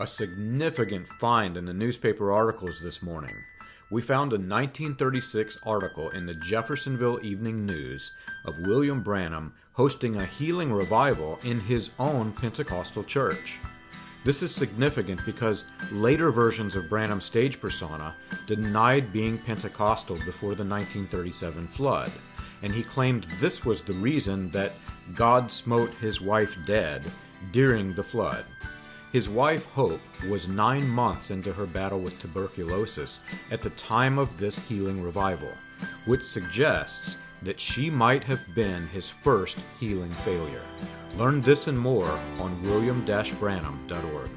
A significant find in the newspaper articles this morning. We found a 1936 article in the Jeffersonville Evening News of William Branham hosting a healing revival in his own Pentecostal church. This is significant because later versions of Branham's stage persona denied being Pentecostal before the 1937 flood, and he claimed this was the reason that God smote his wife dead during the flood. His wife, Hope, was nine months into her battle with tuberculosis at the time of this healing revival, which suggests that she might have been his first healing failure. Learn this and more on william-branham.org.